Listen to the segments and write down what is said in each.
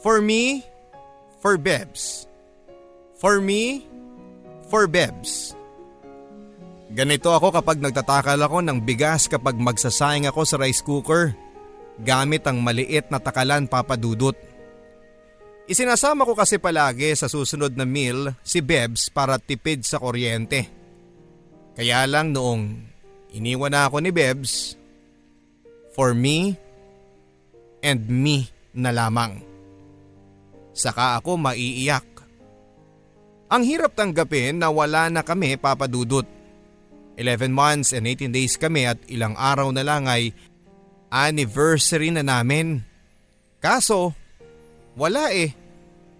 For me, for Bebs. For me, for Bebs. Ganito ako kapag nagtatakal ako ng bigas kapag magsasayang ako sa rice cooker gamit ang maliit na takalan papadudot. Isinasama ko kasi palagi sa susunod na meal si Bebs para tipid sa kuryente. Kaya lang noong iniwan na ako ni Bebs, for me and me na lamang. Saka ako maiiyak. Ang hirap tanggapin na wala na kami papadudot. 11 months and 18 days kami at ilang araw na lang ay anniversary na namin. Kaso, wala eh.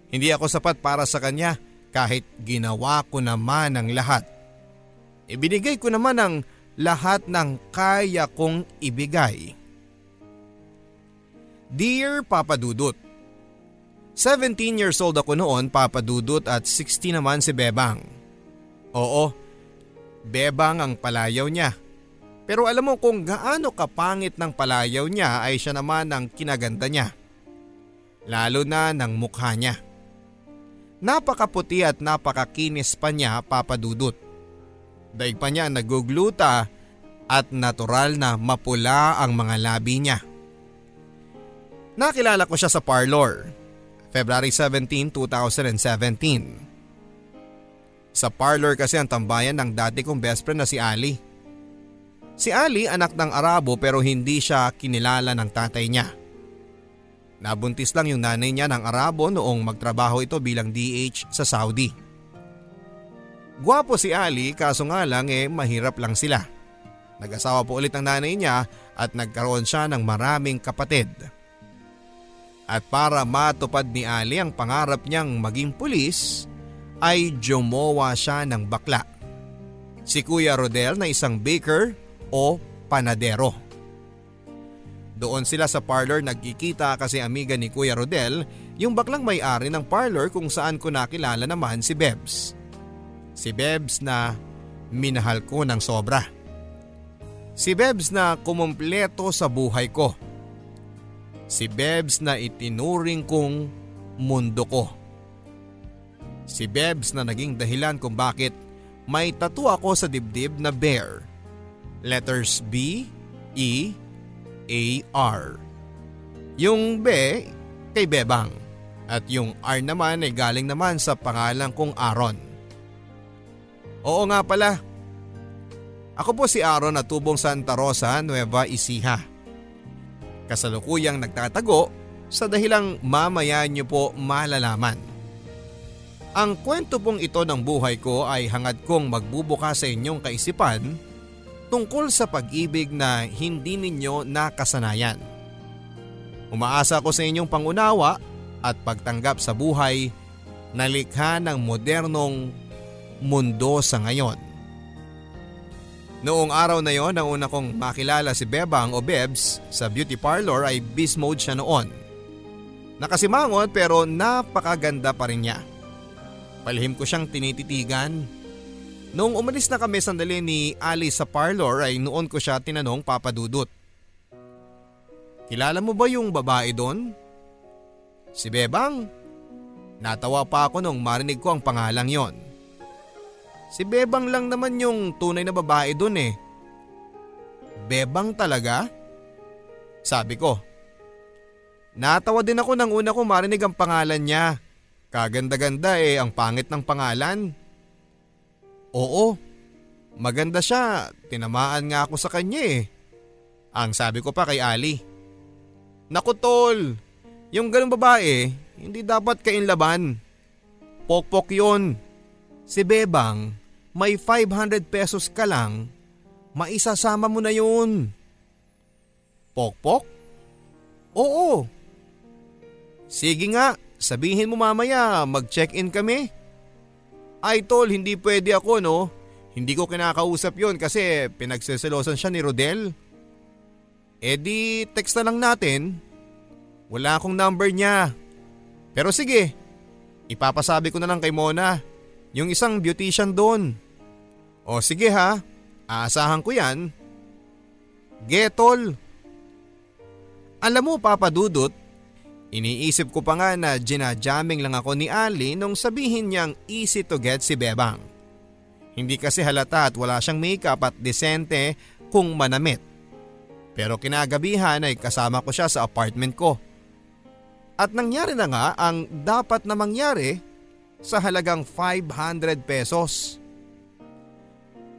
Hindi ako sapat para sa kanya kahit ginawa ko naman ang lahat. Ibinigay ko naman ang lahat ng kaya kong ibigay. Dear Papa Dudut, 17 years old ako noon Papa Dudut at 16 naman si Bebang. Oo, Bebang ang palayaw niya. Pero alam mo kung gaano kapangit ng palayaw niya ay siya naman ang kinaganda niya. Lalo na ng mukha niya. Napakaputi at napakakinis pa niya papadudot. Daig pa niya nagugluta at natural na mapula ang mga labi niya. Nakilala ko siya sa parlor, February 17, 2017. Sa parlor kasi ang tambayan ng dati kong best friend na si Ali. Si Ali anak ng Arabo pero hindi siya kinilala ng tatay niya. Nabuntis lang yung nanay niya ng Arabo noong magtrabaho ito bilang DH sa Saudi. Gwapo si Ali kaso nga lang eh mahirap lang sila. Nag-asawa po ulit ang nanay niya at nagkaroon siya ng maraming kapatid. At para matupad ni Ali ang pangarap niyang maging pulis ay jumowa siya ng bakla. Si Kuya Rodel na isang baker o panadero. Doon sila sa parlor nagkikita kasi amiga ni Kuya Rodel yung baklang may-ari ng parlor kung saan ko nakilala naman si Bebs. Si Bebs na minahal ko ng sobra. Si Bebs na kumumpleto sa buhay ko. Si Bebs na itinuring kong mundo ko. Si Bebs na naging dahilan kung bakit may tattoo ako sa dibdib na bear letters B, E, A, R. Yung B kay Bebang at yung R naman ay galing naman sa pangalan kong Aaron. Oo nga pala. Ako po si Aaron at tubong Santa Rosa, Nueva Ecija. Kasalukuyang nagtatago sa dahilang mamaya niyo po malalaman. Ang kwento pong ito ng buhay ko ay hangad kong magbubuka sa inyong kaisipan tungkol sa pag-ibig na hindi ninyo nakasanayan. Umaasa ko sa inyong pangunawa at pagtanggap sa buhay na likha ng modernong mundo sa ngayon. Noong araw na yon, ang una kong makilala si Bebang o Bebs sa beauty parlor ay beast mode siya noon. Nakasimangot pero napakaganda pa rin niya. Palihim ko siyang tinititigan Noong umalis na kami sandali ni Ali sa parlor ay noon ko siya tinanong papadudot. Kilala mo ba yung babae doon? Si Bebang. Natawa pa ako nung marinig ko ang pangalang yon. Si Bebang lang naman yung tunay na babae doon eh. Bebang talaga? Sabi ko. Natawa din ako nang una ko marinig ang pangalan niya. Kaganda-ganda eh ang pangit ng pangalan. Oo, maganda siya. Tinamaan nga ako sa kanya eh. Ang sabi ko pa kay Ali. Naku tol, yung ganong babae, hindi dapat kainlaban. Pokpok yon. Si Bebang, may 500 pesos ka lang, maisasama mo na yun. Pokpok? Oo. Sige nga, sabihin mo mamaya mag-check-in kami. Ay tol, hindi pwede ako no. Hindi ko kinakausap yon kasi pinagseselosan siya ni Rodel. E di text na lang natin. Wala akong number niya. Pero sige, ipapasabi ko na lang kay Mona. Yung isang beautician doon. O sige ha, aasahan ko yan. Getol. Alam mo Papa Dudut, Iniisip ko pa nga na ginajaming lang ako ni Ali nung sabihin niyang easy to get si Bebang. Hindi kasi halata at wala siyang makeup at desente kung manamit. Pero kinagabihan ay kasama ko siya sa apartment ko. At nangyari na nga ang dapat na mangyari sa halagang 500 pesos.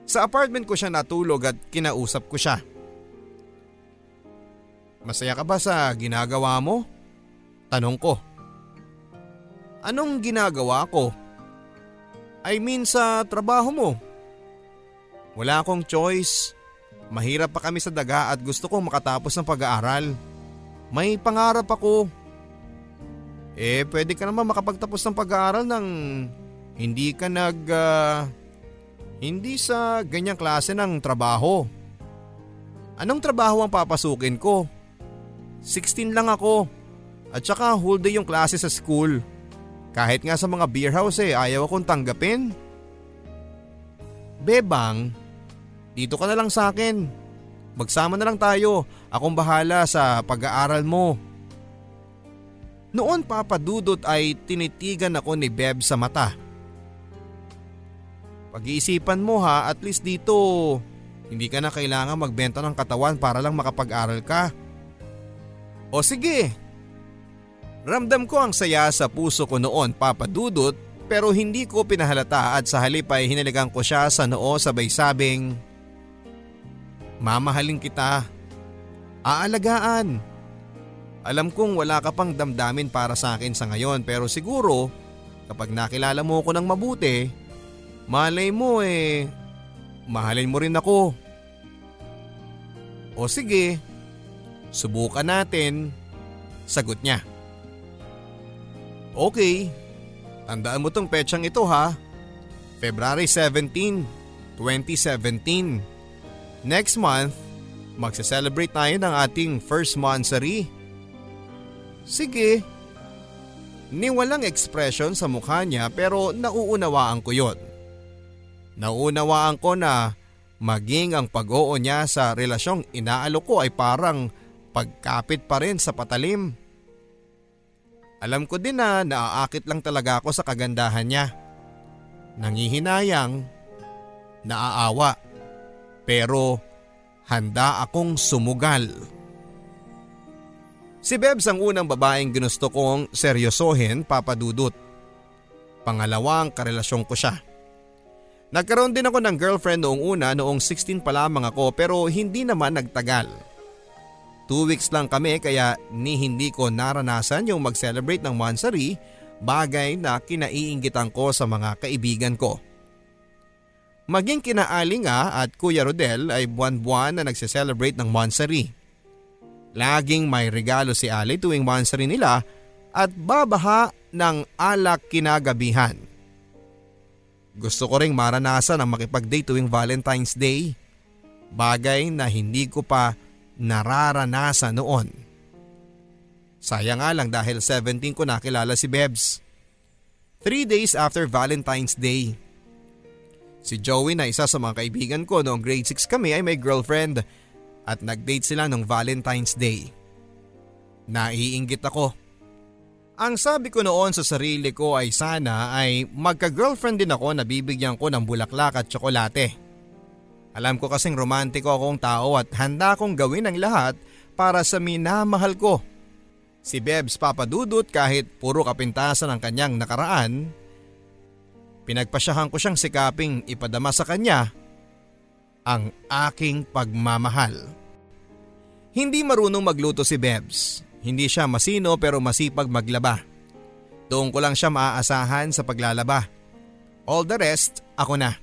Sa apartment ko siya natulog at kinausap ko siya. Masaya ka ba sa ginagawa mo? Tanong ko. Anong ginagawa ko? I mean sa trabaho mo. Wala akong choice. Mahirap pa kami sa daga at gusto kong makatapos ng pag-aaral. May pangarap ako. Eh pwede ka naman makapagtapos ng pag-aaral ng hindi ka nag... Uh, hindi sa ganyang klase ng trabaho. Anong trabaho ang papasukin ko? 16 lang ako. At saka whole day yung klase sa school. Kahit nga sa mga beer house eh, ayaw akong tanggapin. Bebang, dito ka na lang sa akin. Magsama na lang tayo. Akong bahala sa pag-aaral mo. Noon papadudot ay tinitigan ako ni Beb sa mata. Pag-iisipan mo ha, at least dito, hindi ka na kailangan magbenta ng katawan para lang makapag-aral ka. O sige, Ramdam ko ang saya sa puso ko noon papadudot pero hindi ko pinahalata at sa halip ay hinaligan ko siya sa noo sabay sabing Mamahalin kita. Aalagaan. Alam kong wala ka pang damdamin para sa akin sa ngayon pero siguro kapag nakilala mo ko ng mabuti, malay mo eh, mahalin mo rin ako. O sige, subukan natin. Sagot niya. Okay, tandaan mo tong petsang ito ha. February 17, 2017. Next month, magse-celebrate tayo ng ating first monthsary. Sige. Ni walang expression sa mukha niya pero nauunawaan ko yon. Nauunawaan ko na maging ang pag-oo niya sa relasyong inaalok ko ay parang pagkapit pa rin sa patalim. Alam ko din na naaakit lang talaga ako sa kagandahan niya. Nangihinayang, naaawa, pero handa akong sumugal. Si Bebs ang unang babaeng ginusto kong seryosohin papadudot. Pangalawang karelasyon ko siya. Nagkaroon din ako ng girlfriend noong una noong 16 pa lamang ako pero hindi naman nagtagal. Two weeks lang kami kaya ni hindi ko naranasan yung mag-celebrate ng Mansari bagay na kinaiingitan ko sa mga kaibigan ko. Maging kinaali nga at Kuya Rodel ay buwan-buwan na nagse-celebrate ng Mansari. Laging may regalo si Ali tuwing Mansari nila at babaha ng alak kinagabihan. Gusto ko ring maranasan ang makipag-date tuwing Valentine's Day. Bagay na hindi ko pa nararanasan noon. Sayang nga lang dahil 17 ko nakilala si Bebs. Three days after Valentine's Day. Si Joey na isa sa mga kaibigan ko noong grade 6 kami ay may girlfriend at nag-date sila noong Valentine's Day. Naiinggit ako. Ang sabi ko noon sa sarili ko ay sana ay magka-girlfriend din ako na bibigyan ko ng bulaklak at tsokolate. Alam ko kasing romantiko akong tao at handa akong gawin ang lahat para sa minamahal ko. Si Bebs papadudot kahit puro kapintasan ang kanyang nakaraan, pinagpasyahan ko siyang sikaping ipadama sa kanya ang aking pagmamahal. Hindi marunong magluto si Bebs. Hindi siya masino pero masipag maglaba. Doon ko lang siya maaasahan sa paglalaba. All the rest, ako na.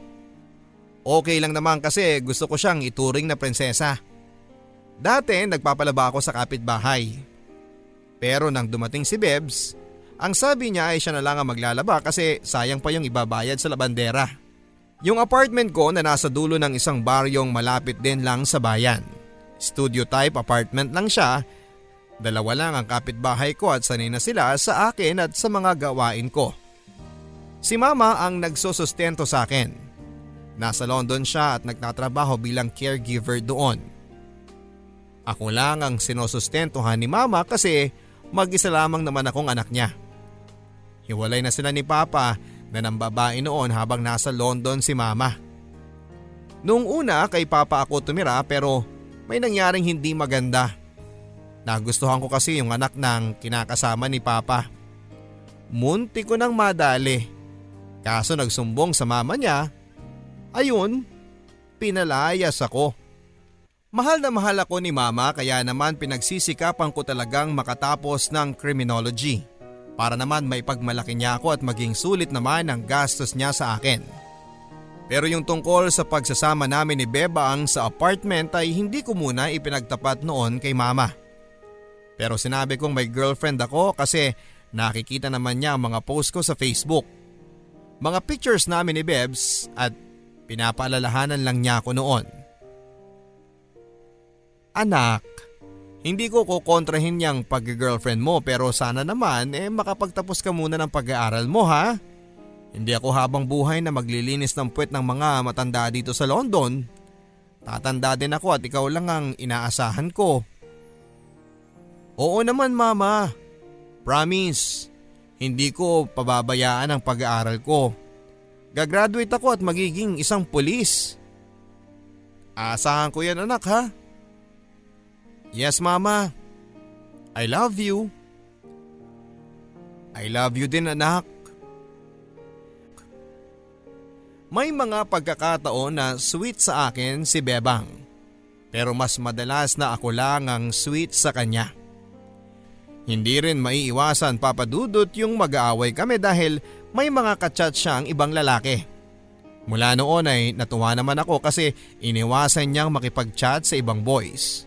Okay lang naman kasi gusto ko siyang ituring na prinsesa. Dati nagpapalaba ako sa kapitbahay. Pero nang dumating si Bebs, ang sabi niya ay siya na lang ang maglalaba kasi sayang pa yung ibabayad sa labandera. Yung apartment ko na nasa dulo ng isang baryong malapit din lang sa bayan. Studio type apartment lang siya. Dalawa lang ang kapitbahay ko at sanay na sila sa akin at sa mga gawain ko. Si mama ang nagsusustento sa akin. Nasa London siya at nagtatrabaho bilang caregiver doon. Ako lang ang sinusustentuhan ni mama kasi mag-isa lamang naman akong anak niya. Hiwalay na sila ni Papa na ng noon habang nasa London si Mama. Noong una kay Papa ako tumira pero may nangyaring hindi maganda. Nagustuhan ko kasi yung anak ng kinakasama ni Papa. Munti ko nang madali. Kaso nagsumbong sa mama niya. Ayun, pinalayas ako. Mahal na mahal ako ni mama kaya naman pinagsisikapan ko talagang makatapos ng criminology. Para naman maipagmalaki niya ako at maging sulit naman ang gastos niya sa akin. Pero yung tungkol sa pagsasama namin ni Bebang sa apartment ay hindi ko muna ipinagtapat noon kay mama. Pero sinabi kong may girlfriend ako kasi nakikita naman niya ang mga post ko sa Facebook. Mga pictures namin ni Bebs at pinapaalalahanan lang niya ako noon. Anak, hindi ko kukontrahin niyang pag-girlfriend mo pero sana naman eh makapagtapos ka muna ng pag-aaral mo ha. Hindi ako habang buhay na maglilinis ng puwet ng mga matanda dito sa London. Tatanda din ako at ikaw lang ang inaasahan ko. Oo naman mama. Promise. Hindi ko pababayaan ang pag-aaral ko. Gagraduate ako at magiging isang pulis. Asahan ko yan anak ha. Yes mama. I love you. I love you din anak. May mga pagkakataon na sweet sa akin si Bebang. Pero mas madalas na ako lang ang sweet sa kanya. Hindi rin maiiwasan papadudot yung mag-aaway kami dahil may mga kachat siyang ibang lalaki. Mula noon ay natuwa naman ako kasi iniwasan niyang makipag-chat sa ibang boys.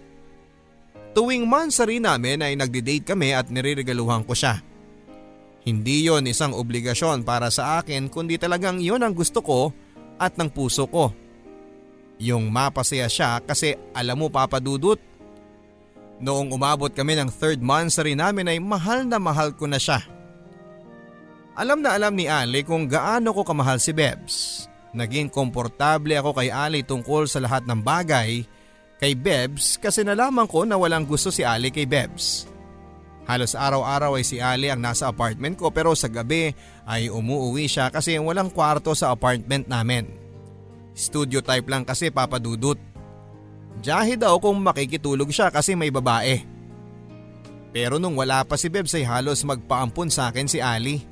Tuwing mansari namin ay nagdi-date kami at niriregaluhan ko siya. Hindi yon isang obligasyon para sa akin kundi talagang yon ang gusto ko at ng puso ko. Yung mapasaya siya kasi alam mo papadudot Noong umabot kami ng third month sa rin namin ay mahal na mahal ko na siya. Alam na alam ni Ali kung gaano ko kamahal si Bebs. Naging komportable ako kay Ali tungkol sa lahat ng bagay kay Bebs kasi nalaman ko na walang gusto si Ali kay Bebs. Halos araw-araw ay si Ali ang nasa apartment ko pero sa gabi ay umuuwi siya kasi walang kwarto sa apartment namin. Studio type lang kasi papadudot. Jahe daw kung makikitulog siya kasi may babae. Pero nung wala pa si Bebs ay halos magpaampun sa akin si Ali.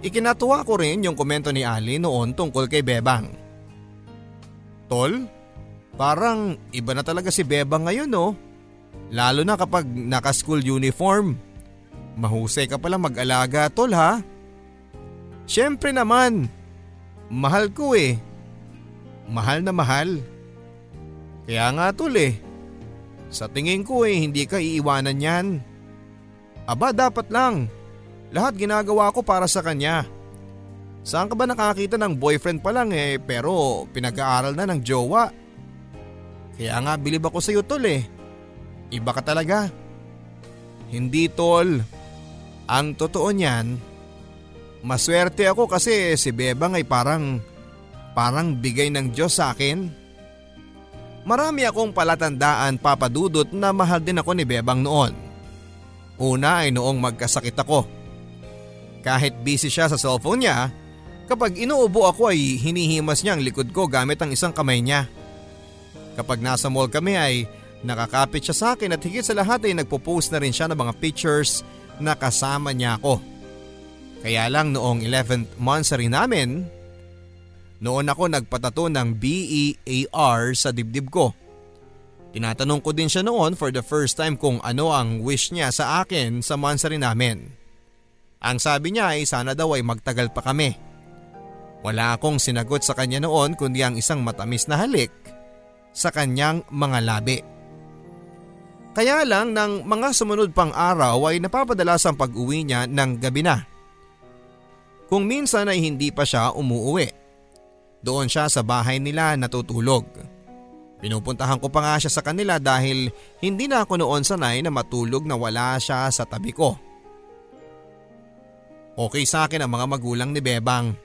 Ikinatuwa ko rin yung komento ni Ali noon tungkol kay Bebang. Tol, parang iba na talaga si Bebang ngayon no. Lalo na kapag naka-school uniform. Mahusay ka pala mag-alaga tol ha. Siyempre naman, mahal ko eh. Mahal na mahal. Kaya nga tol eh. Sa tingin ko eh hindi ka iiwanan yan. Aba dapat lang. Lahat ginagawa ko para sa kanya. Saan ka ba nakakita ng boyfriend pa lang eh pero pinag-aaral na ng jowa? Kaya nga bilib ako sa iyo tol eh. Iba ka talaga. Hindi tol. Ang totoo niyan, maswerte ako kasi si Bebang ay parang, parang bigay ng Diyos sa akin. Marami akong palatandaan papadudot na mahal din ako ni Bebang noon. Una ay noong magkasakit ako. Kahit busy siya sa cellphone niya, kapag inuubo ako ay hinihimas niya ang likod ko gamit ang isang kamay niya. Kapag nasa mall kami ay nakakapit siya sa akin at higit sa lahat ay nagpo-post na rin siya ng mga pictures na kasama niya ako. Kaya lang noong 11th month rin namin noon ako nagpatato ng BEAR sa dibdib ko. Tinatanong ko din siya noon for the first time kung ano ang wish niya sa akin sa mansari namin. Ang sabi niya ay sana daw ay magtagal pa kami. Wala akong sinagot sa kanya noon kundi ang isang matamis na halik sa kanyang mga labi. Kaya lang ng mga sumunod pang araw ay napapadalas ang pag-uwi niya ng gabi na. Kung minsan ay hindi pa siya umuuwi. Doon siya sa bahay nila natutulog. Pinupuntahan ko pa nga siya sa kanila dahil hindi na ako noon sanay na matulog na wala siya sa tabi ko. Okay sa akin ang mga magulang ni Bebang.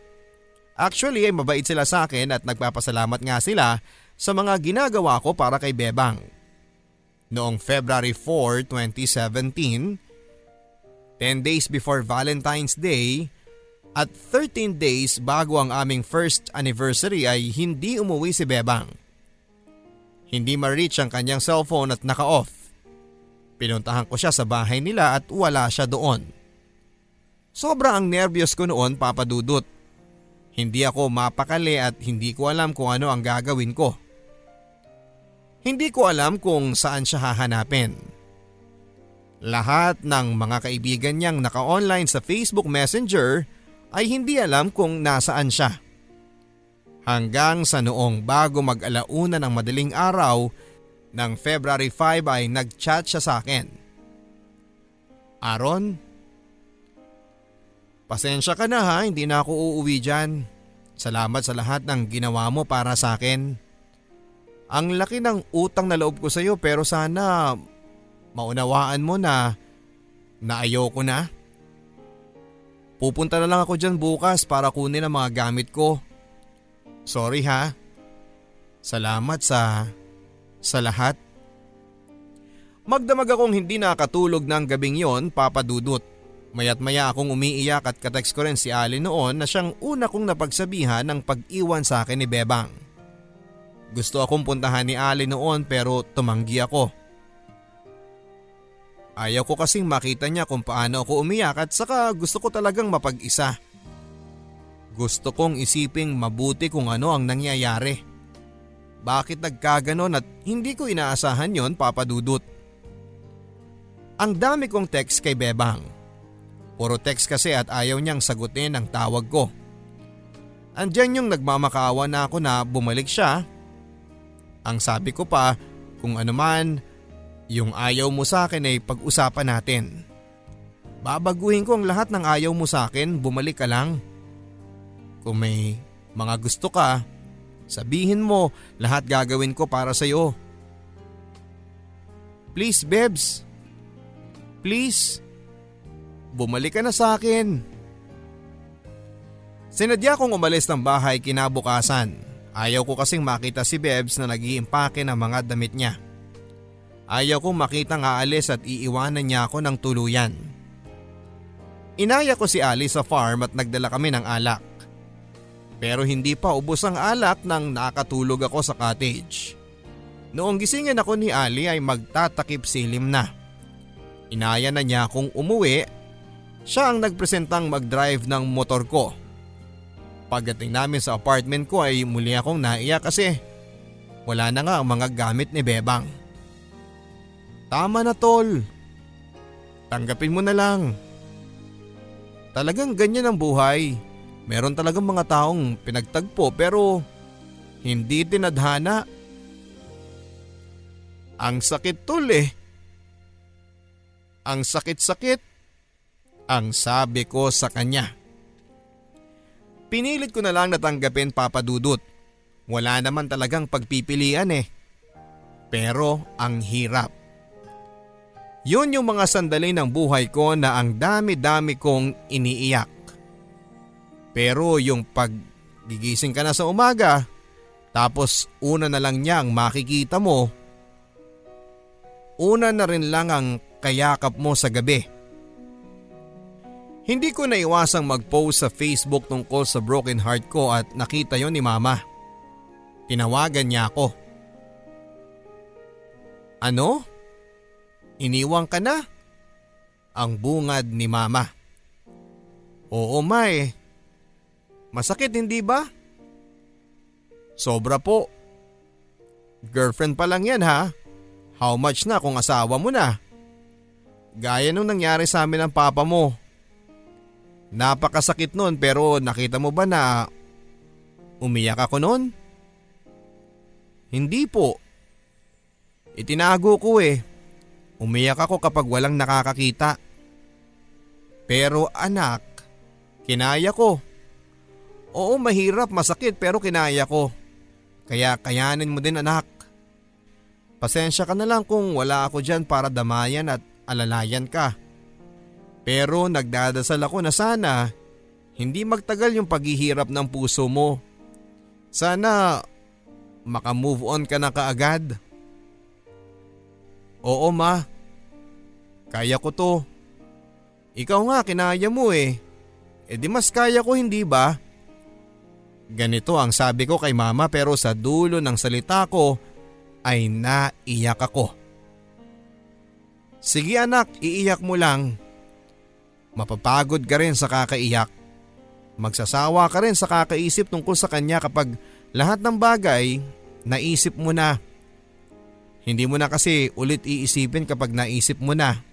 Actually ay mabait sila sa akin at nagpapasalamat nga sila sa mga ginagawa ko para kay Bebang. Noong February 4, 2017, 10 days before Valentine's Day at 13 days bago ang aming first anniversary ay hindi umuwi si Bebang. Hindi ma-reach ang kanyang cellphone at naka-off. Pinuntahan ko siya sa bahay nila at wala siya doon. Sobra ang nervyos ko noon papadudot. Hindi ako mapakali at hindi ko alam kung ano ang gagawin ko. Hindi ko alam kung saan siya hahanapin. Lahat ng mga kaibigan niyang naka-online sa Facebook Messenger ay hindi alam kung nasaan siya. Hanggang sa noong bago mag-alauna ng madaling araw ng February 5 ay nag-chat siya sa akin. Aaron, pasensya ka na ha, hindi na ako uuwi dyan. Salamat sa lahat ng ginawa mo para sa akin. Ang laki ng utang na loob ko sa iyo pero sana maunawaan mo na na ayoko na. Pupunta na lang ako dyan bukas para kunin ang mga gamit ko. Sorry ha. Salamat sa... sa lahat. Magdamag akong hindi nakatulog ng gabing yon, Papa Dudut. Mayat maya akong umiiyak at katext ko rin si Ali noon na siyang una kong napagsabihan ng pag-iwan sa akin ni Bebang. Gusto akong puntahan ni Ali noon pero tumanggi ako. Ayaw ko kasing makita niya kung paano ako umiyak at saka gusto ko talagang mapag-isa. Gusto kong isiping mabuti kung ano ang nangyayari. Bakit nagkaganon at hindi ko inaasahan yon papadudot. Ang dami kong text kay Bebang. Puro text kasi at ayaw niyang sagutin ang tawag ko. Andyan yung nagmamakaawa na ako na bumalik siya. Ang sabi ko pa kung ano man yung ayaw mo sa akin ay pag-usapan natin. Babaguhin ko ang lahat ng ayaw mo sa akin, bumalik ka lang. Kung may mga gusto ka, sabihin mo lahat gagawin ko para sa iyo. Please Bebs, please, bumalik ka na sa akin. Sinadya kong umalis ng bahay kinabukasan. Ayaw ko kasing makita si Bebs na nag-iimpake ng mga damit niya. Ayaw kong makitang aalis at iiwanan niya ako ng tuluyan. Inaya ko si Ali sa farm at nagdala kami ng alak. Pero hindi pa ubos ang alak nang nakatulog ako sa cottage. Noong gisingin ako ni Ali ay magtatakip silim na. Inaya na niya akong umuwi. Siya ang nagpresentang mag-drive ng motor ko. Pagdating namin sa apartment ko ay muli akong naiyak kasi wala na nga ang mga gamit ni Bebang. Tama na tol. Tanggapin mo na lang. Talagang ganyan ang buhay. Meron talagang mga taong pinagtagpo pero hindi tinadhana. Ang sakit tol eh. Ang sakit-sakit. Ang sabi ko sa kanya. Pinilit ko na lang natanggapin papadudot. Wala naman talagang pagpipilian eh. Pero ang hirap. Yun yung mga sandali ng buhay ko na ang dami-dami kong iniiyak. Pero yung pag gigising ka na sa umaga, tapos una na lang niya ang makikita mo, una na rin lang ang kayakap mo sa gabi. Hindi ko naiwasang mag-post sa Facebook tungkol sa broken heart ko at nakita yon ni mama. Tinawagan niya ako. Ano? Iniwang ka na? Ang bungad ni mama. Oo ma eh. Masakit hindi ba? Sobra po. Girlfriend pa lang yan ha. How much na kung asawa mo na? Gaya nung nangyari sa amin ng papa mo. Napakasakit nun pero nakita mo ba na umiyak ako nun? Hindi po. Itinago ko eh. Umiyak ako kapag walang nakakakita. Pero anak, kinaya ko. Oo mahirap, masakit pero kinaya ko. Kaya kayanin mo din anak. Pasensya ka na lang kung wala ako dyan para damayan at alalayan ka. Pero nagdadasal ako na sana hindi magtagal yung paghihirap ng puso mo. Sana makamove on ka na kaagad. Oo ma, kaya ko to. Ikaw nga kinaya mo eh. E di mas kaya ko hindi ba? Ganito ang sabi ko kay mama pero sa dulo ng salita ko ay naiyak ako. Sige anak, iiyak mo lang. Mapapagod ka rin sa kakaiyak. Magsasawa ka rin sa kakaisip tungkol sa kanya kapag lahat ng bagay naisip mo na. Hindi mo na kasi ulit iisipin kapag naisip mo na.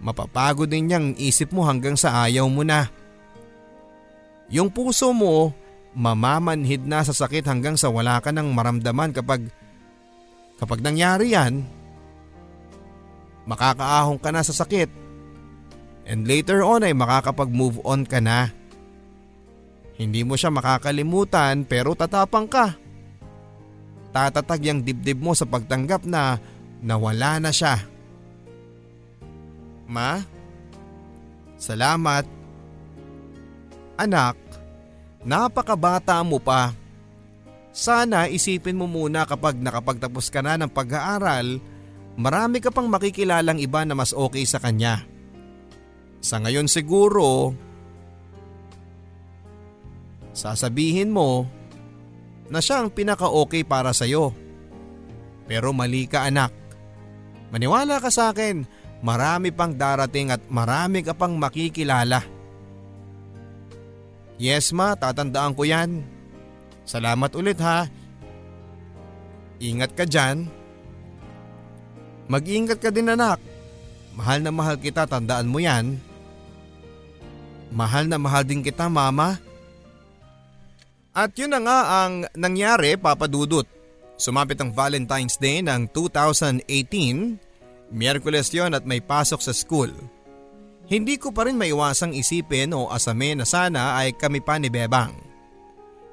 Mapapagod din niyang isip mo hanggang sa ayaw mo na. Yung puso mo mamamanhid na sa sakit hanggang sa wala ka ng maramdaman kapag kapag nangyari yan, makakaahong ka na sa sakit and later on ay makakapag-move on ka na. Hindi mo siya makakalimutan pero tatapang ka. Tatatag yung dibdib mo sa pagtanggap na nawala na siya. Ma, salamat. Anak, Napakabata mo pa. Sana isipin mo muna kapag nakapagtapos ka na ng pag-aaral, marami ka pang makikilalang iba na mas okay sa kanya. Sa ngayon siguro, sasabihin mo na siya ang pinaka-okay para sa'yo. Pero mali ka anak. Maniwala ka sa akin, marami pang darating at marami ka pang makikilala. Yes ma, tatandaan ko yan. Salamat ulit ha. Ingat ka dyan. Mag-ingat ka din anak. Mahal na mahal kita, tandaan mo yan. Mahal na mahal din kita mama. At yun na nga ang nangyari papadudot. Sumapit ang Valentine's Day ng 2018. Miyerkules yon at may pasok sa school. Hindi ko pa rin maiwasang isipin o asamin na sana ay kami pa ni Bebang.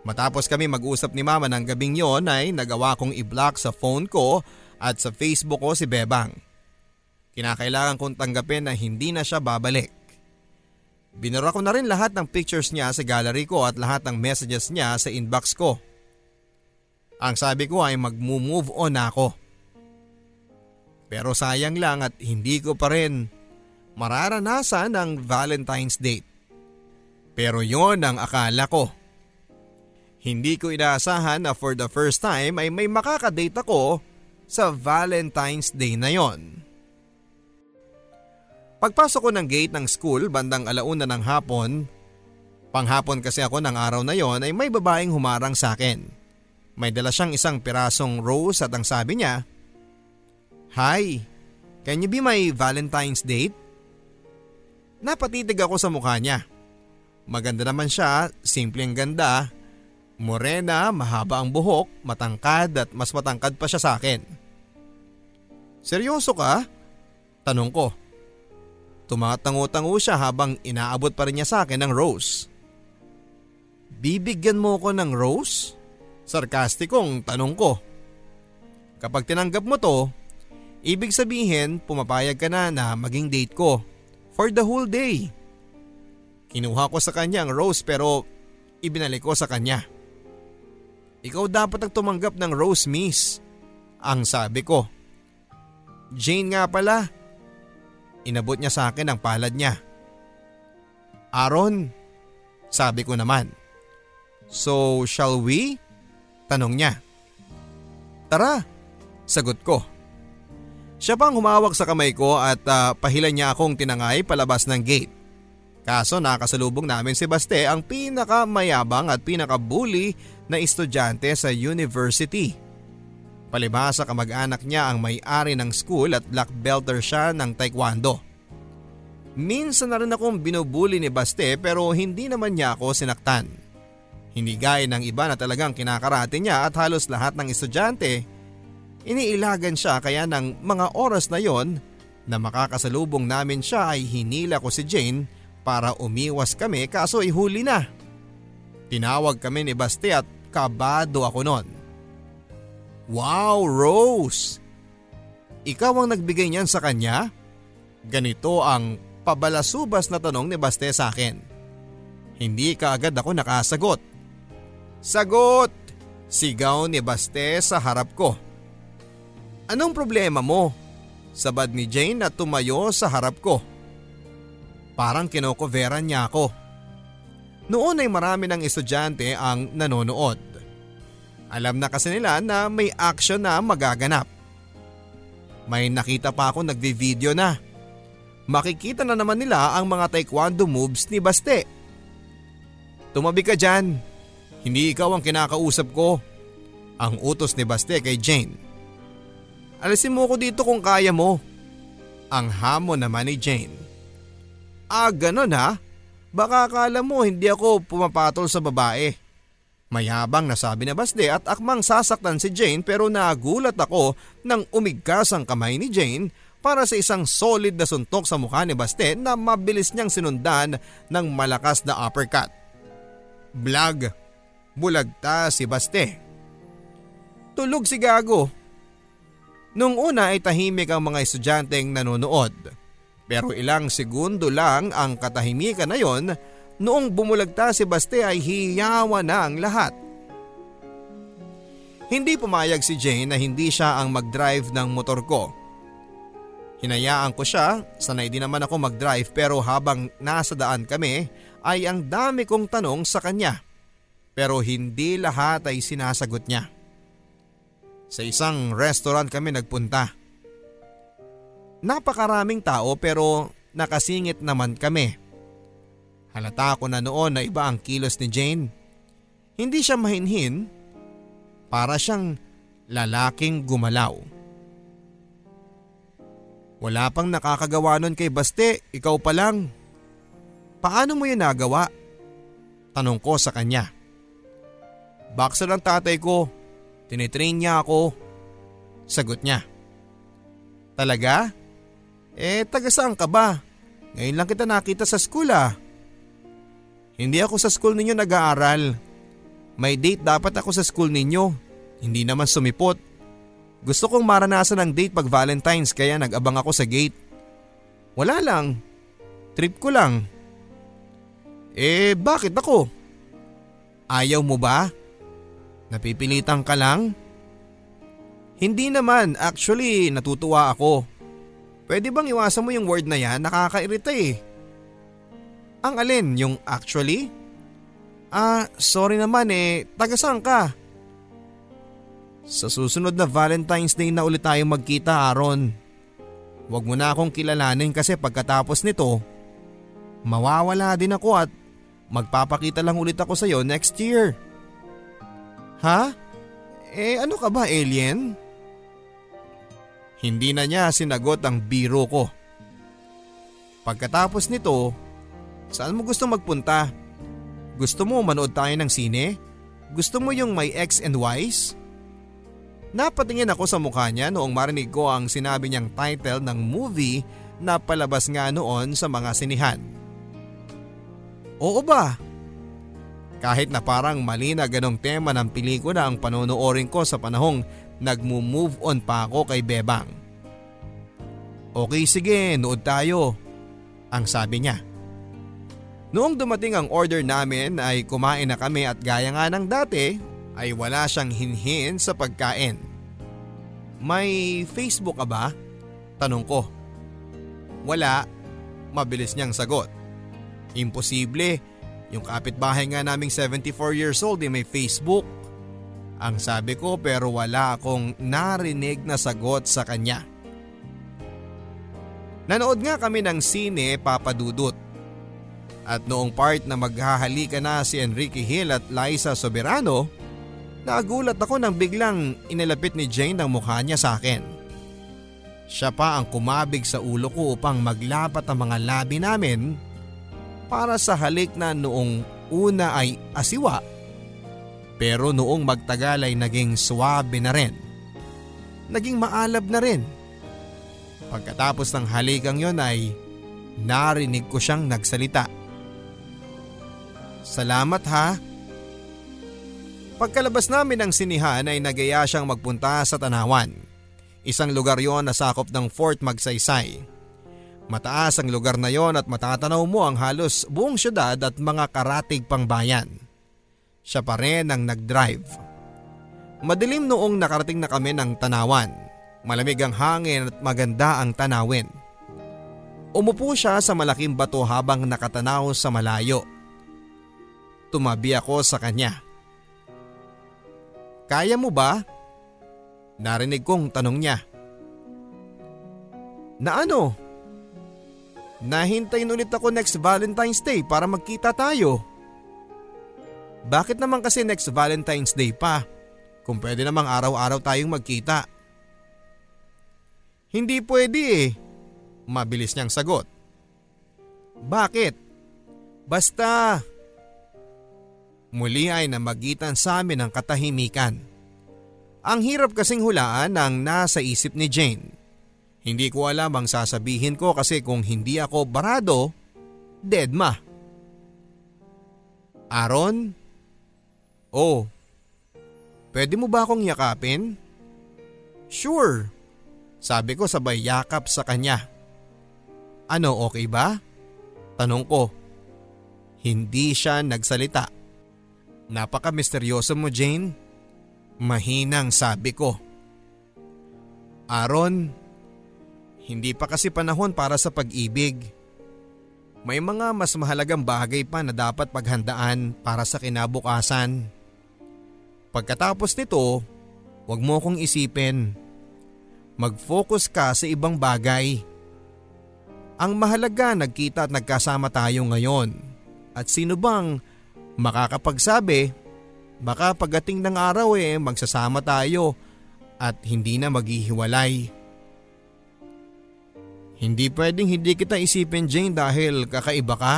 Matapos kami mag-usap ni mama ng gabing yon ay nagawa kong i-block sa phone ko at sa Facebook ko si Bebang. Kinakailangan kong tanggapin na hindi na siya babalik. Binura ko na rin lahat ng pictures niya sa gallery ko at lahat ng messages niya sa inbox ko. Ang sabi ko ay mag-move on ako. Pero sayang lang at hindi ko pa rin mararanasan ang Valentine's Date. Pero yon ang akala ko. Hindi ko inaasahan na for the first time ay may makakadate ako sa Valentine's Day na yon. Pagpasok ko ng gate ng school bandang alauna ng hapon, panghapon kasi ako ng araw na yon ay may babaeng humarang sa akin. May dala siyang isang pirasong rose at ang sabi niya, Hi, can you be my Valentine's date? Napatitig ako sa mukha niya. Maganda naman siya, simpleng ganda, morena, mahaba ang buhok, matangkad at mas matangkad pa siya sa akin. Seryoso ka? Tanong ko. Tumatango-tango siya habang inaabot pa rin niya sa akin ng rose. Bibigyan mo ko ng rose? Sarkastikong tanong ko. Kapag tinanggap mo to, ibig sabihin pumapayag ka na na maging date ko for the whole day. Kinuha ko sa kanya ang rose pero ibinalik ko sa kanya. Ikaw dapat ang tumanggap ng rose miss. Ang sabi ko. Jane nga pala. Inabot niya sa akin ang palad niya. Aaron, sabi ko naman. So shall we? Tanong niya. Tara, sagot ko. Siya pang humawak sa kamay ko at uh, pahilan niya akong tinangay palabas ng gate. Kaso nakasalubong namin si Baste ang pinakamayabang at pinakabully na estudyante sa university. Palibhasa kamag-anak niya ang may-ari ng school at black belter siya ng taekwondo. Minsan na rin akong binubuli ni Baste pero hindi naman niya ako sinaktan. Hindi gaya ng iba na talagang kinakarate niya at halos lahat ng estudyante Iniilagan siya kaya ng mga oras na yon na makakasalubong namin siya ay hinila ko si Jane para umiwas kami kaso ihuli na. Tinawag kami ni Basti at kabado ako noon. Wow, Rose! Ikaw ang nagbigay niyan sa kanya? Ganito ang pabalasubas na tanong ni Baste sa akin. Hindi ka agad ako nakasagot. Sagot! Sigaw ni Baste sa harap ko. Anong problema mo? Sabad ni Jane na tumayo sa harap ko. Parang kinokoveran niya ako. Noon ay marami ng estudyante ang nanonood. Alam na kasi nila na may action na magaganap. May nakita pa ako nagvi-video na. Makikita na naman nila ang mga taekwondo moves ni Baste. Tumabi ka dyan. Hindi ikaw ang kinakausap ko. Ang utos ni Baste kay Jane. Alisin mo ko dito kung kaya mo. Ang hamon naman ni Jane. Ah, ganon ha? Baka akala mo hindi ako pumapatol sa babae. Mayabang nasabi na Basde at akmang sasaktan si Jane pero nagulat ako nang umigkas ang kamay ni Jane para sa isang solid na suntok sa mukha ni Baste na mabilis niyang sinundan ng malakas na uppercut. Blag, bulagta si Baste. Tulog si Gago. Nung una ay tahimik ang mga estudyanteng nanonood. Pero ilang segundo lang ang katahimikan na yon noong bumulagta si Baste ay hiyawa na ang lahat. Hindi pumayag si Jane na hindi siya ang mag-drive ng motor ko. Hinayaan ko siya, sanay din naman ako mag-drive pero habang nasa daan kami ay ang dami kong tanong sa kanya. Pero hindi lahat ay sinasagot niya. Sa isang restaurant kami nagpunta. Napakaraming tao pero nakasingit naman kami. Halata ko na noon na iba ang kilos ni Jane. Hindi siya mahinhin. Para siyang lalaking gumalaw. Wala pang nakakagawa nun kay Baste, ikaw pa lang. Paano mo yun nagawa? Tanong ko sa kanya. Boxer ang tatay ko. Tinitrain niya ako. Sagot niya. Talaga? Eh, taga saan ka ba? Ngayon lang kita nakita sa school ah. Hindi ako sa school ninyo nag-aaral. May date dapat ako sa school ninyo. Hindi naman sumipot. Gusto kong maranasan ang date pag Valentine's kaya nag-abang ako sa gate. Wala lang. Trip ko lang. Eh bakit ako? Ayaw mo ba? Napipilitan ka lang? Hindi naman, actually natutuwa ako. Pwede bang iwasan mo yung word na yan? Nakakairita eh. Ang alin, yung actually? Ah, sorry naman eh, taga saan ka? Sa susunod na Valentine's Day na ulit tayo magkita Aaron. Huwag mo na akong kilalanin kasi pagkatapos nito, mawawala din ako at magpapakita lang ulit ako sa iyo next year. Ha? Eh ano ka ba alien? Hindi na niya sinagot ang biro ko. Pagkatapos nito, saan mo gusto magpunta? Gusto mo manood tayo ng sine? Gusto mo yung may X and Y's? Napatingin ako sa mukha niya noong marinig ko ang sinabi niyang title ng movie na palabas nga noon sa mga sinihan. Oo ba? Kahit na parang mali na ganong tema ng pelikula ang panonoorin ko sa panahong nagmo-move on pa ako kay Bebang. Okay sige, nood tayo. Ang sabi niya. Noong dumating ang order namin ay kumain na kami at gaya nga ng dati ay wala siyang hinhin sa pagkain. May Facebook ka ba? Tanong ko. Wala, mabilis niyang sagot. Imposible, yung kapitbahay nga naming 74 years old ay may Facebook. Ang sabi ko pero wala akong narinig na sagot sa kanya. Nanood nga kami ng sine papadudot. At noong part na maghahalikan na si Enrique Hill at Liza Soberano, nagulat ako nang biglang inilapit ni Jane ang mukha niya sa akin. Siya pa ang kumabig sa ulo ko upang maglapat ang mga labi namin para sa halik na noong una ay asiwa pero noong magtagal ay naging suwabe na rin. Naging maalab na rin. Pagkatapos ng halikang yon ay narinig ko siyang nagsalita. Salamat ha. Pagkalabas namin ng sinihan ay nagaya siyang magpunta sa Tanawan. Isang lugar yon na sakop ng Fort Magsaysay. Mataas ang lugar na yon at matatanaw mo ang halos buong syudad at mga karatig pang bayan. Siya pa rin ang nag-drive. Madilim noong nakarating na kami ng tanawan. Malamig ang hangin at maganda ang tanawin. Umupo siya sa malaking bato habang nakatanaw sa malayo. Tumabi ako sa kanya. Kaya mo ba? Narinig kong tanong niya. Na ano? Nahintayin ulit ako next Valentine's Day para magkita tayo. Bakit naman kasi next Valentine's Day pa? Kung pwede namang araw-araw tayong magkita. Hindi pwede eh. Mabilis niyang sagot. Bakit? Basta. Muli ay namagitan sa amin ang katahimikan. Ang hirap kasing hulaan ang nasa isip ni Jane. Hindi ko alam ang sasabihin ko kasi kung hindi ako barado, dead ma. Aaron? Oh, pwede mo ba akong yakapin? Sure, sabi ko sabay yakap sa kanya. Ano okay ba? Tanong ko. Hindi siya nagsalita. Napaka-misteryoso mo Jane. Mahinang sabi ko. Aaron, hindi pa kasi panahon para sa pag-ibig. May mga mas mahalagang bagay pa na dapat paghandaan para sa kinabukasan. Pagkatapos nito, huwag mo kong isipin. Mag-focus ka sa ibang bagay. Ang mahalaga nagkita at nagkasama tayo ngayon. At sino bang makakapagsabi, baka pagdating ng araw eh magsasama tayo at hindi na maghihiwalay. Hindi pwedeng hindi kita isipin Jane dahil kakaiba ka.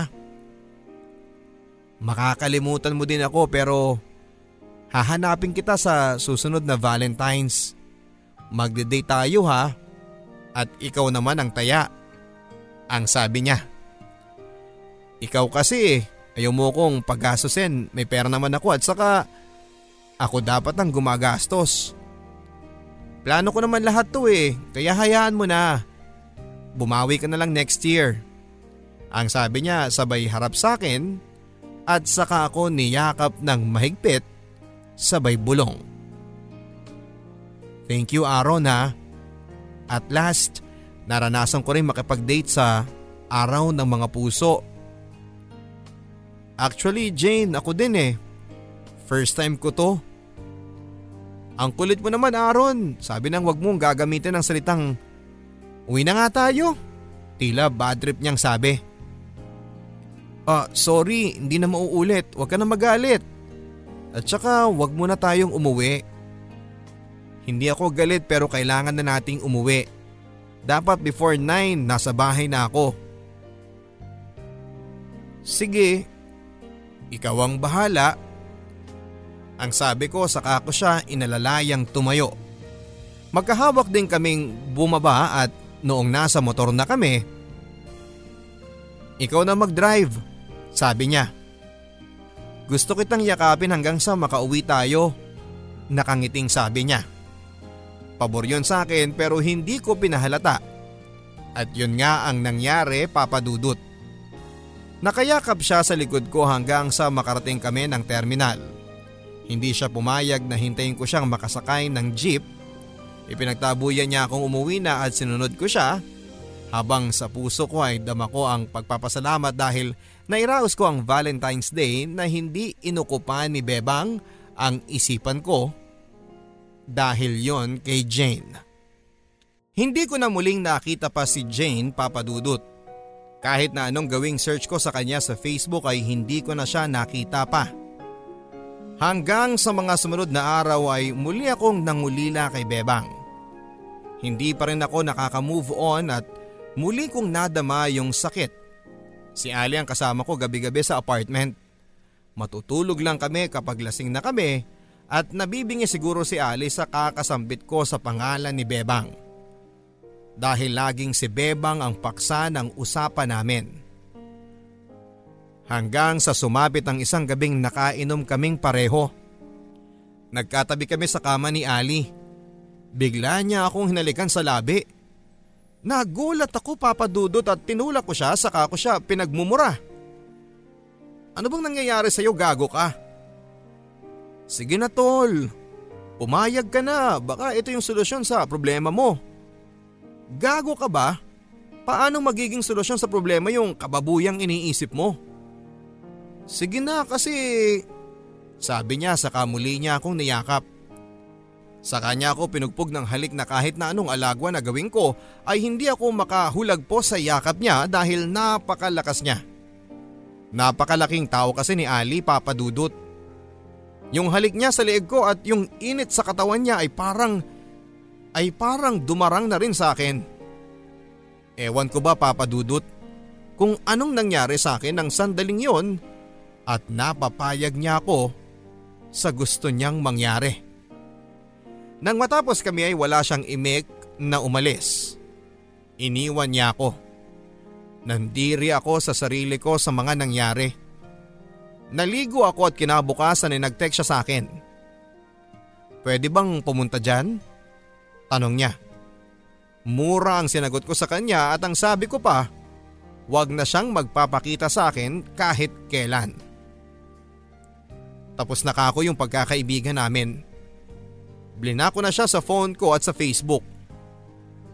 Makakalimutan mo din ako pero hahanapin kita sa susunod na Valentine's. Magde-date tayo ha at ikaw naman ang taya. Ang sabi niya. Ikaw kasi ayaw mo kong paggastusin, may pera naman ako at saka ako dapat ang gumagastos. Plano ko naman lahat to eh, kaya hayaan mo na. Bumawi ka na lang next year. Ang sabi niya sabay harap sa akin at saka ako niyakap ng mahigpit sabay bulong. Thank you Aaron ha. At last, Naranasan ko rin makipag-date sa araw ng mga puso. Actually Jane, ako din eh. First time ko to. Ang kulit mo naman Aaron, sabi nang wag mong gagamitin ang salitang Uwi na nga tayo. Tila bad trip niyang sabi. Ah, sorry, hindi na mauulit. Huwag ka na magalit. At saka wag muna tayong umuwi. Hindi ako galit pero kailangan na nating umuwi. Dapat before 9 nasa bahay na ako. Sige, ikaw ang bahala. Ang sabi ko saka ko siya inalalayang tumayo. Magkahawak din kaming bumaba at noong nasa motor na kami. Ikaw na mag-drive, sabi niya. Gusto kitang yakapin hanggang sa makauwi tayo. Nakangiting sabi niya. Pabor yun sa akin pero hindi ko pinahalata. At yun nga ang nangyari papadudot. Nakayakap siya sa likod ko hanggang sa makarating kami ng terminal. Hindi siya pumayag na hintayin ko siyang makasakay ng jeep. Ipinagtabuyan niya akong umuwi na at sinunod ko siya habang sa puso ko ay dama ko ang pagpapasalamat dahil nairaos ko ang Valentine's Day na hindi inukupan ni Bebang ang isipan ko dahil yon kay Jane. Hindi ko na muling nakita pa si Jane papadudot. Kahit na anong gawing search ko sa kanya sa Facebook ay hindi ko na siya nakita pa. Hanggang sa mga sumunod na araw ay muli akong nangulila kay Bebang. Hindi pa rin ako nakaka-move on at muli kong nadama yung sakit. Si Ali ang kasama ko gabi-gabi sa apartment. Matutulog lang kami kapag lasing na kami at nabibingi siguro si Ali sa kakasambit ko sa pangalan ni Bebang. Dahil laging si Bebang ang paksa ng usapan namin. Hanggang sa sumapit ang isang gabing nakainom kaming pareho. Nagkatabi kami sa kama ni Ali. Bigla niya akong hinalikan sa labi. Nagulat ako papadudot at tinulak ko siya saka ko siya pinagmumura. Ano bang nangyayari sa iyo gago ka? Sige na tol, pumayag ka na baka ito yung solusyon sa problema mo. Gago ka ba? Paano magiging solusyon sa problema yung kababuyang iniisip mo? Sige na kasi sabi niya sa kamuli niya akong niyakap. Sa kanya ako pinugpog ng halik na kahit na anong alagwa na gawin ko ay hindi ako makahulag po sa yakap niya dahil napakalakas niya. Napakalaking tao kasi ni Ali papadudot. Yung halik niya sa leeg ko at yung init sa katawan niya ay parang ay parang dumarang na rin sa akin. Ewan ko ba papadudot kung anong nangyari sa akin ng sandaling yon at napapayag niya ako sa gusto niyang mangyari. Nang matapos kami ay wala siyang imik na umalis. Iniwan niya ako. Nandiri ako sa sarili ko sa mga nangyari. Naligo ako at kinabukasan ay nag-text siya sa akin. Pwede bang pumunta dyan? Tanong niya. Mura ang sinagot ko sa kanya at ang sabi ko pa, wag na siyang magpapakita sa akin kahit kailan. Tapos na kako yung pagkakaibigan namin. Blinako na siya sa phone ko at sa Facebook.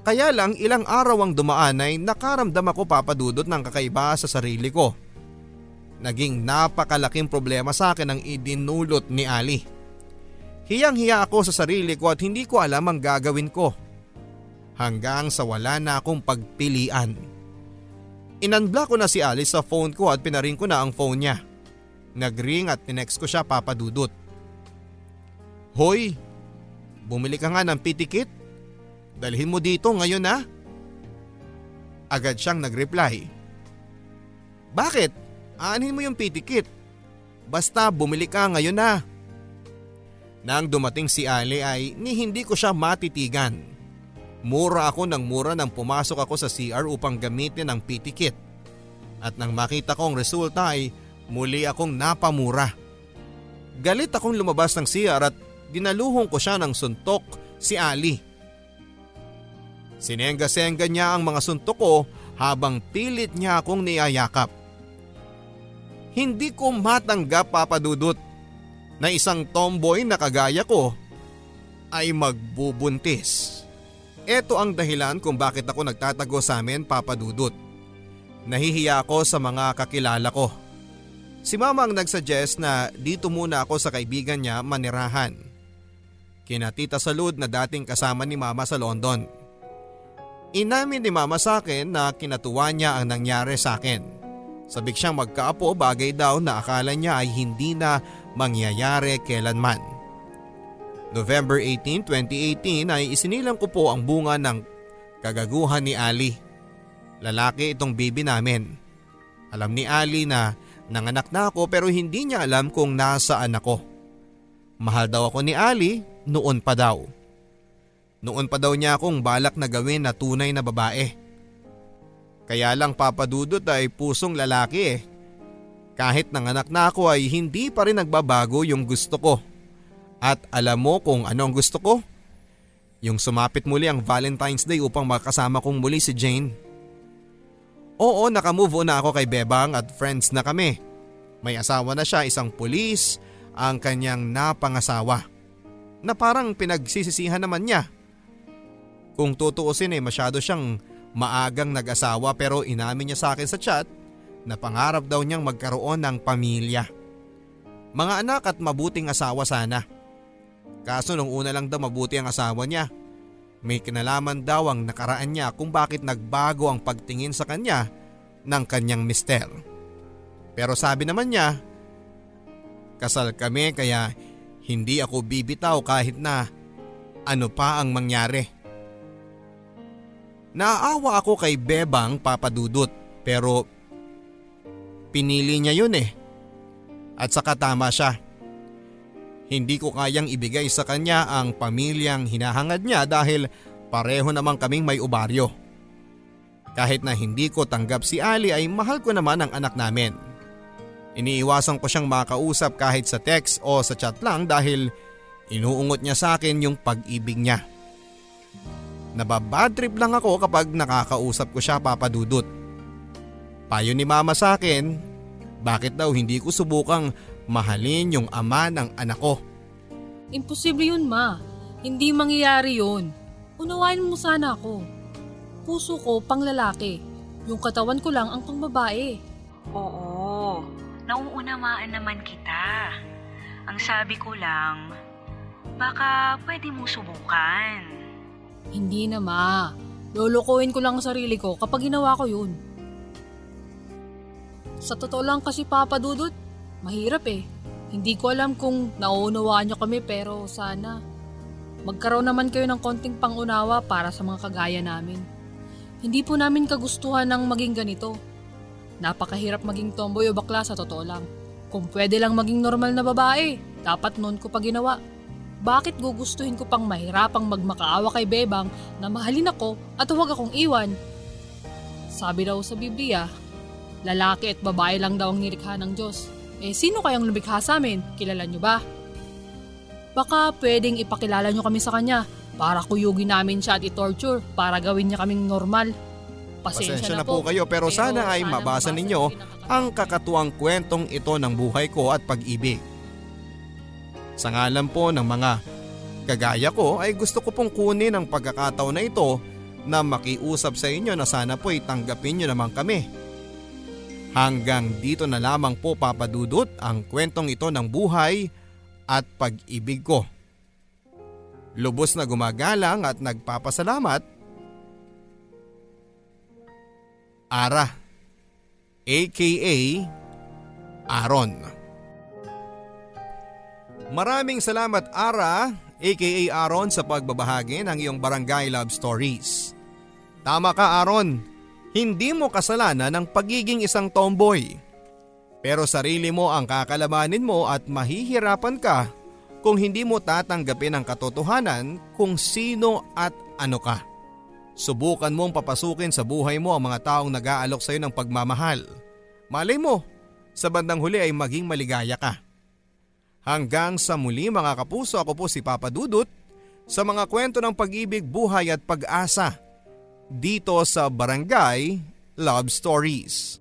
Kaya lang ilang araw ang dumaan ay nakaramdam ako papadudot ng kakaiba sa sarili ko. Naging napakalaking problema sa akin ang idinulot ni Ali. Hiyang-hiya ako sa sarili ko at hindi ko alam ang gagawin ko. Hanggang sa wala na akong pagpilian. Inunblock ko na si Ali sa phone ko at pinaring ko na ang phone niya. Nagring at tinext ko siya papadudot. Hoy, Bumili ka nga ng pitikit. Dalhin mo dito ngayon na. Agad siyang nagreply. Bakit? Aanin mo yung pitikit. Basta bumili ka ngayon na. Nang dumating si Ali ay ni hindi ko siya matitigan. Mura ako ng mura nang pumasok ako sa CR upang gamitin ang pitikit. At nang makita kong resulta ay muli akong napamura. Galit akong lumabas ng CR at dinaluhong ko siya ng suntok si Ali. Sinengga-sengga niya ang mga suntok ko habang pilit niya akong niyayakap. Hindi ko matanggap papadudot na isang tomboy na kagaya ko ay magbubuntis. Ito ang dahilan kung bakit ako nagtatago sa amin papadudot. Nahihiya ako sa mga kakilala ko. Si mama ang nagsuggest na dito muna ako sa kaibigan niya manirahan kina Tita Salud na dating kasama ni Mama sa London. Inamin ni Mama sa akin na kinatuwa niya ang nangyari sa akin. Sabik siyang magkaapo bagay daw na akala niya ay hindi na mangyayari kailanman. November 18, 2018 ay isinilang ko po ang bunga ng kagaguhan ni Ali. Lalaki itong baby namin. Alam ni Ali na nanganak na ako pero hindi niya alam kung nasaan ako. Mahal daw ako ni Ali noon pa daw. Noon pa daw niya akong balak na gawin na tunay na babae. Kaya lang papadudot ay pusong lalaki eh. Kahit nanganak na ako ay hindi pa rin nagbabago yung gusto ko. At alam mo kung ano ang gusto ko? Yung sumapit muli ang Valentine's Day upang makasama kong muli si Jane. Oo, nakamove on na ako kay Bebang at friends na kami. May asawa na siya, isang pulis, ang kanyang napangasawa na parang pinagsisisihan naman niya. Kung tutuusin eh masyado siyang maagang nag-asawa pero inamin niya sa akin sa chat na pangarap daw niyang magkaroon ng pamilya. Mga anak at mabuting asawa sana. Kaso nung una lang daw mabuti ang asawa niya. May kinalaman daw ang nakaraan niya kung bakit nagbago ang pagtingin sa kanya ng kanyang mister. Pero sabi naman niya, kasal kami kaya hindi ako bibitaw kahit na ano pa ang mangyari. Naawa ako kay Bebang papadudot pero pinili niya yun eh. At saka tama siya. Hindi ko kayang ibigay sa kanya ang pamilyang hinahangad niya dahil pareho namang kaming may ubaryo. Kahit na hindi ko tanggap si Ali ay mahal ko naman ang anak namin. Iniiwasan ko siyang makausap kahit sa text o sa chat lang dahil inuungot niya sa akin yung pag-ibig niya. Nababad trip lang ako kapag nakakausap ko siya papadudot. Payo ni mama sa akin, bakit daw hindi ko subukang mahalin yung ama ng anak ko? Imposible yun ma. Hindi mangyayari yun. Unawain mo sana ako. puso ko pang lalaki. Yung katawan ko lang ang pang babae. Oo, nauunamaan naman kita. Ang sabi ko lang, baka pwede mo subukan. Hindi na ma. Lolokohin ko lang ang sarili ko kapag ginawa ko yun. Sa totoo lang kasi Papa Dudut, mahirap eh. Hindi ko alam kung nauunawaan niyo kami pero sana magkaroon naman kayo ng konting pangunawa para sa mga kagaya namin. Hindi po namin kagustuhan ng maging ganito. Napakahirap maging tomboy o bakla sa totoo lang. Kung pwede lang maging normal na babae, dapat noon ko pa ginawa. Bakit gugustuhin ko pang mahirapang magmakaawa kay Bebang na mahalin ako at huwag akong iwan? Sabi daw sa Biblia, lalaki at babae lang daw ang nilikha ng Diyos. Eh sino kayang lumikha sa amin? Kilala niyo ba? Baka pwedeng ipakilala niyo kami sa kanya para kuyugin namin siya at i-torture para gawin niya kaming normal. Pasensya, Pasensya na po kayo pero sana ay mabasa ninyo ang kakatuwang kwentong ito ng buhay ko at pag-ibig. Sa ngalan po ng mga kagaya ko ay gusto ko pong kunin ang pagkakataon na ito na makiusap sa inyo na sana po itanggapin nyo naman kami. Hanggang dito na lamang po papadudot ang kwentong ito ng buhay at pag-ibig ko. Lubos na gumagalang at nagpapasalamat. Ara, aka Aaron. Maraming salamat Ara, aka Aaron sa pagbabahagi ng iyong Barangay Love Stories. Tama ka Aaron, hindi mo kasalanan ang pagiging isang tomboy. Pero sarili mo ang kakalamanin mo at mahihirapan ka kung hindi mo tatanggapin ang katotohanan kung sino at ano ka. Subukan mong papasukin sa buhay mo ang mga taong nag-aalok sa iyo ng pagmamahal. Malay mo, sa bandang huli ay maging maligaya ka. Hanggang sa muli mga kapuso ako po si Papa Dudut sa mga kwento ng pag-ibig, buhay at pag-asa dito sa Barangay Love Stories.